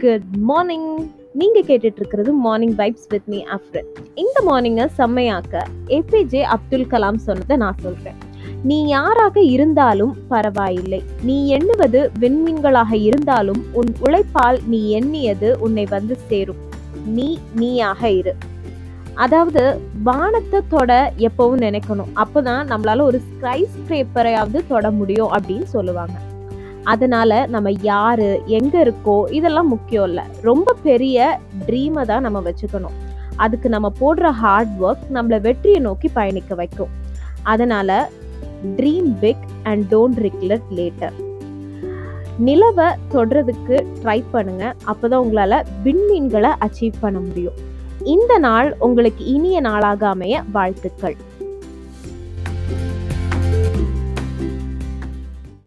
Good morning நீங்க கேட்டுட்டு இருக்கிறது மார்னிங் வைப்ஸ் வித் மீ அஃப்ரன் இந்த மார்னிங்கை செம்மையாக்க ஏபிஜே அப்துல் கலாம் சொன்னதை நான் சொல்றேன். நீ யாராக இருந்தாலும் பரவாயில்லை. நீ எண்ணுவது விண்மீன்களாக இருந்தாலும் உன் உழைப்பால் நீ எண்ணியது உன்னை வந்து சேரும். நீ நீயாக இரு. அதாவது வானத்தை தொட எப்பவும் நினைக்கணும். அப்போதான் நம்மளால ஒரு ஸ்கை ஸ்கிரேப்பரையாவது தொட முடியும் அப்படின்னு சொல்லுவாங்க. அதனால நம்ம யாரு எங்க இருக்கோ இதெல்லாம் முக்கியம் இல்லை. ரொம்ப பெரிய ட்ரீமை தான் நம்ம வச்சுக்கணும். அதுக்கு நம்ம போடுற ஹார்ட் ஒர்க் நம்மளை வெற்றியை நோக்கி பயணிக்க வைக்கும். அதனால dream big and don't regret later நிலவை தொடுறதுக்கு ட்ரை பண்ணுங்க. அப்போதான் உங்களால் விண்மீன்களை அச்சீவ் பண்ண முடியும். இந்த நாள் உங்களுக்கு இனிய நாளாக அமைய வாழ்த்துக்கள்.